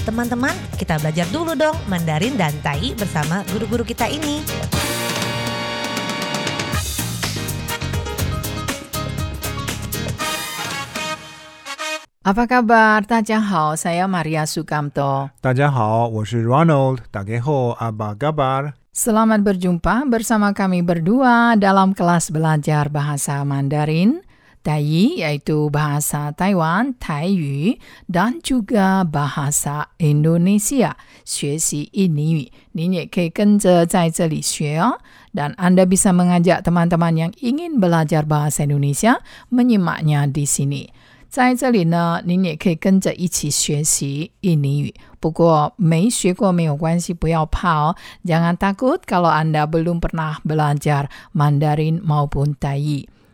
Teman-teman, kita belajar dulu dong Mandarin dan Tai bersama guru-guru kita ini. Apa kabar? Tajahau, saya Maria Sukamto. Tajahau, saya Ronald. Tageho, apa kabar? Selamat berjumpa bersama kami berdua dalam kelas belajar bahasa Mandarin Tai yaitu bahasa Taiwan, Taiyu, dan juga bahasa Indonesia, 学习印尼语。您也可以跟着在这里学哦。Dan Anda bisa mengajak teman-teman yang ingin belajar bahasa Indonesia menyimaknya di sini. 在这里呢，您也可以跟着一起学习印尼语。不过没学过没有关系，不要怕哦。Jangan takut kalau Anda belum pernah belajar Mandarin maupun Tai.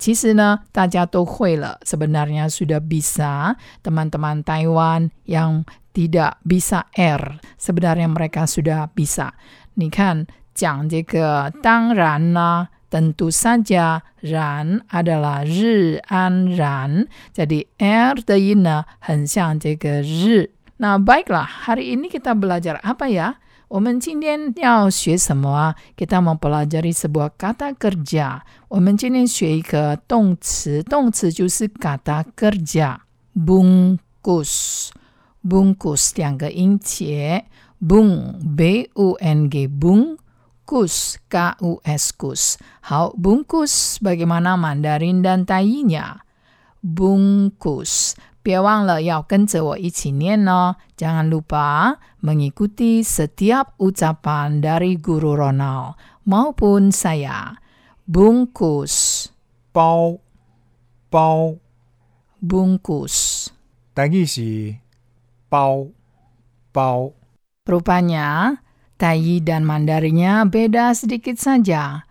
其实呢，大家都会了。Sebenarnya sudah bisa. Teman-teman Taiwan yang tidak bisa r, sebenarnya mereka sudah bisa. 你看，讲这个当然啦，tentu saja ran adalah 日安然，jadi r 的音呢很像这个日。那 baiklah, hari ini kita belajar apa ya? 我们今天要学什么啊？Kita mempelajari sebuah kata kerja。我们今天学一个动词，动词就是 kata kerja。bungkus bungkus 两个音节。bung b u n g bung kus k u s kus 好 bungkus bagaimana Mandarin dan Tainya bungkus 别忘了要跟着我一起念哦，jangan lupa mengikuti setiap ucapan dari Guru Ronald maupun saya. Bungkus, 包包， bungkus. 台语是包包。 Rupanya, Tai dan Mandarinya beda sedikit saja.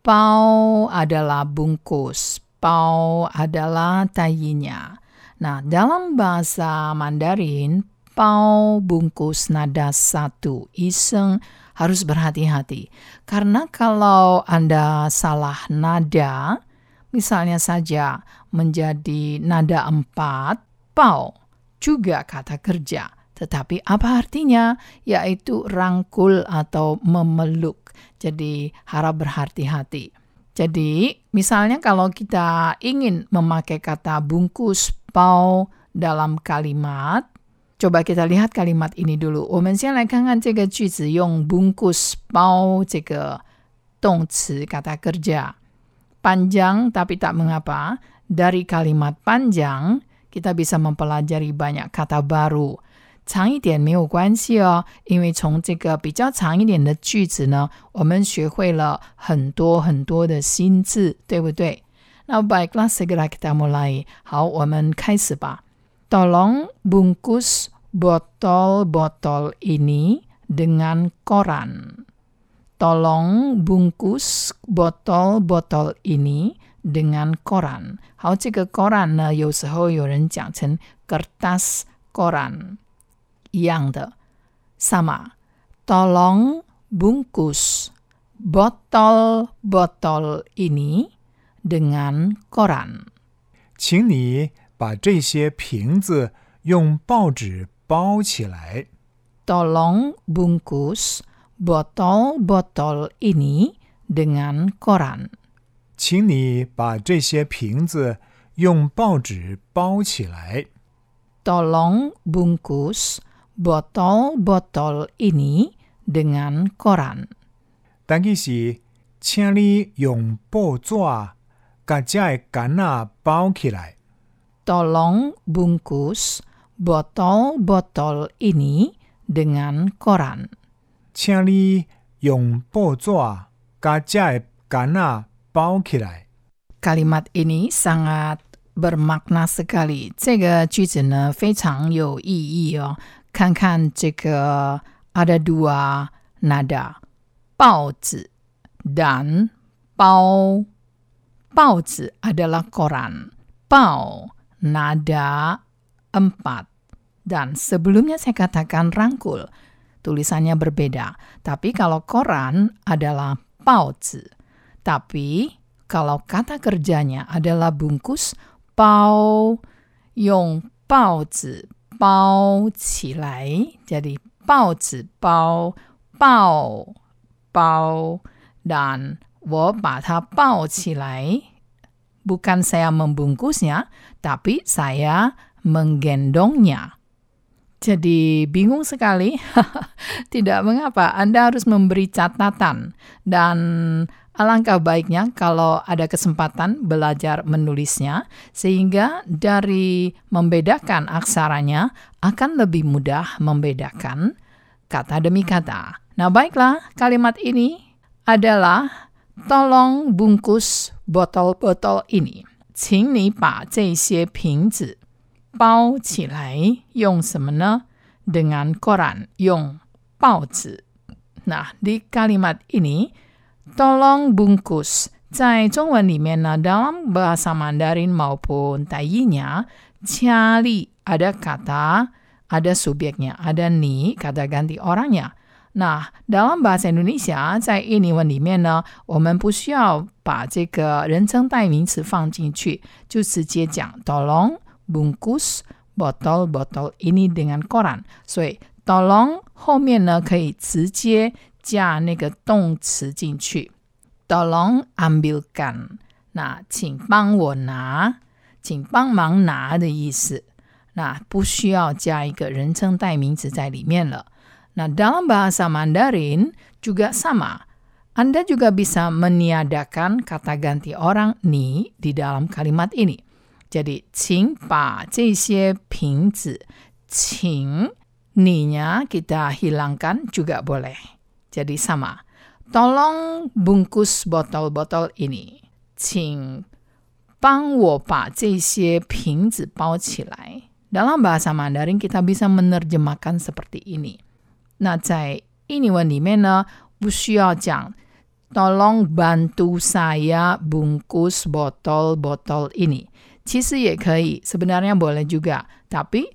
Pau adalah bungkus, pau adalah tainya. Nah, dalam bahasa Mandarin, pau bungkus nada satu. Iseng harus berhati-hati. Karena kalau Anda salah nada, misalnya saja menjadi nada empat, pau juga kata kerja. Tetapi apa artinya? Yaitu rangkul atau memeluk. Jadi harap berhati-hati. Jadi misalnya kalau kita ingin memakai kata bungkus pau dalam kalimat, coba kita lihat kalimat ini dulu. 我们先来看看这个句子用 bungkus pau 这个动词 kata kerja. Panjang tapi tak mengapa. Dari kalimat panjang kita bisa mempelajari banyak kata baru. 长一点没有关系哦，因为从这个比较长一点的句子呢，我们学会了很多很多的新字，对不对？ 那 baiklah segera kita mulai。好，我们开始吧。Tolong bungkus botol-botol ini dengan koran. Tolong bungkus botol-botol ini dengan koran. 好，这个 koran 呢，有时候有人讲成 kertas koran。一样的，sama. Tolong bungkus botol-botol ini dengan koran. 请你把这些瓶子用报纸包起来。Tolong bungkus botol-botol ini dengan koran. 请你把这些瓶子用报纸包起来。Tolong bungkus botol-botol ini dengan koran. 但记是，请你用报纸把这个干仔包起来。 Tolong bungkus botol-botol ini dengan koran. 请你用报纸把这个干仔包起来。 Kalimat ini sangat bermakna sekali. 这个句子呢非常有意义哦。看看这个 ada dua nada 报纸 dan 包。 报纸 adalah koran. Pao nada empat. Dan sebelumnya saya katakan rangkul. Tulisannya berbeda. Tapi kalau koran adalah pauzi. Tapi kalau kata kerjanya adalah bungkus pao yong pauzi pao qilai. Jadi pauzi pao pao pao dan 我把它抱起来 bukan saya membungkusnya, tapi saya menggendongnya. Jadi bingung sekali? Tidak mengapa, Anda harus memberi catatan. Dan alangkah baiknya kalau ada kesempatan belajar menulisnya, sehingga dari membedakan aksaranya akan lebih mudah membedakan kata demi kata. Nah baiklah, kalimat ini adalah tolong bungkus botol-botol ini. 请你把这些瓶子包起来，用什么呢？Dengan koran, 用报纸。Nah, di kalimat ini, tolong bungkus. 在中文里面呢，dalam bahasa Mandarin maupun Taiyinya, cari ada kata, ada subjeknya, ada ni, kata ganti orangnya. 那 dalam bahasa Indonesia，在印尼文里面呢，我们不需要把这个人称代名词放进去，就直接讲 tolong bungkus botol-botol ini dengan koran。所以 tolong 后面呢可以直接加那个动词进去，tolong ambilkan。那请帮我拿，请帮忙拿的意思。那不需要加一个人称代名词在里面了。Nah, dalam bahasa Mandarin juga sama. Anda juga bisa meniadakan kata ganti orang ni di dalam kalimat ini. Jadi, qing pa zhe ping zi. Qing, ni-nya kita hilangkan juga boleh. Jadi sama. Tolong bungkus botol-botol ini. Qing, bang wo pa zhe ping zi bao qi lai. Dalam bahasa Mandarin kita bisa menerjemahkan seperti ini. 那在印尼文里面呢，不需要讲 tolong bantu saya bungkus botol-botol ini. 其实也可以，sebenarnya boleh juga. Tapi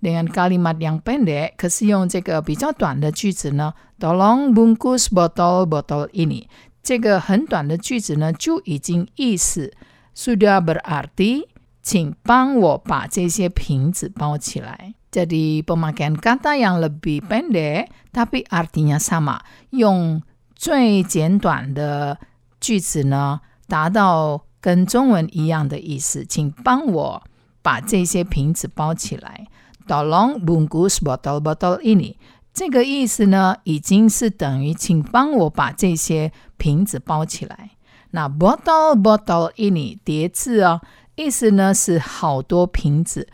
dengan kalimat yang pendek，可是用这个比较短的句子呢，tolong bungkus botol-botol ini。这个很短的句子呢，就已经意思 sudah berarti，请帮我把这些瓶子包起来。 jadi pemakaian kata yang lebih pendek tapi artinya sama. 用最简短的句子呢，达到跟中文一样的意思。请帮我把这些瓶子包起来。Tolong bungkus botol-botol ini。这个意思呢，已经是等于请帮我把这些瓶子包起来。那 botol-botol ini 叠字哦，意思呢是好多瓶子。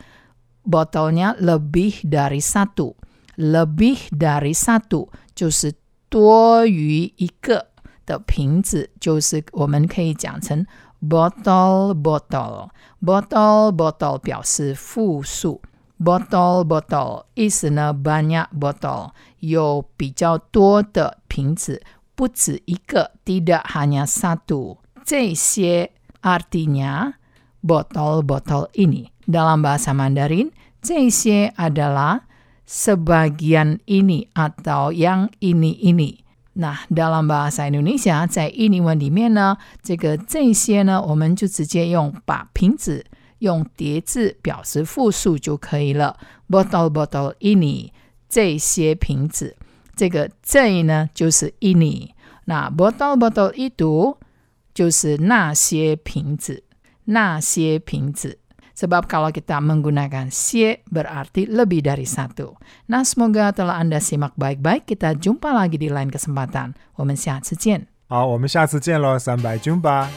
botolnya lebih dari satu. Lebih dari satu 就是多于一个的瓶子，就是我们可以讲成 botol botol botol botol 表示复数。botol botol 意思呢，banyak botol 有比较多的瓶子，不止一个，tidak hanya satu。这些 artinya botol-botol ini dalam bahasa Mandarin, 这些 adalah sebagian ini atau yang ini ini. Nah, dalam bahasa Indonesia，在印尼文里面呢，这个这些呢，我们就直接用把瓶子用叠字表示复数就可以了。botol botol ini 这些瓶子，这个这呢就是 ini，那 botol botol itu 就是那些瓶子。那些瓶子。 Sebab kalau kita menggunakan xie berarti lebih dari satu. Nah, semoga telah Anda simak baik-baik. Kita jumpa lagi di lain kesempatan. 我们下次见。好，我们下次见喽，三百 jumpa。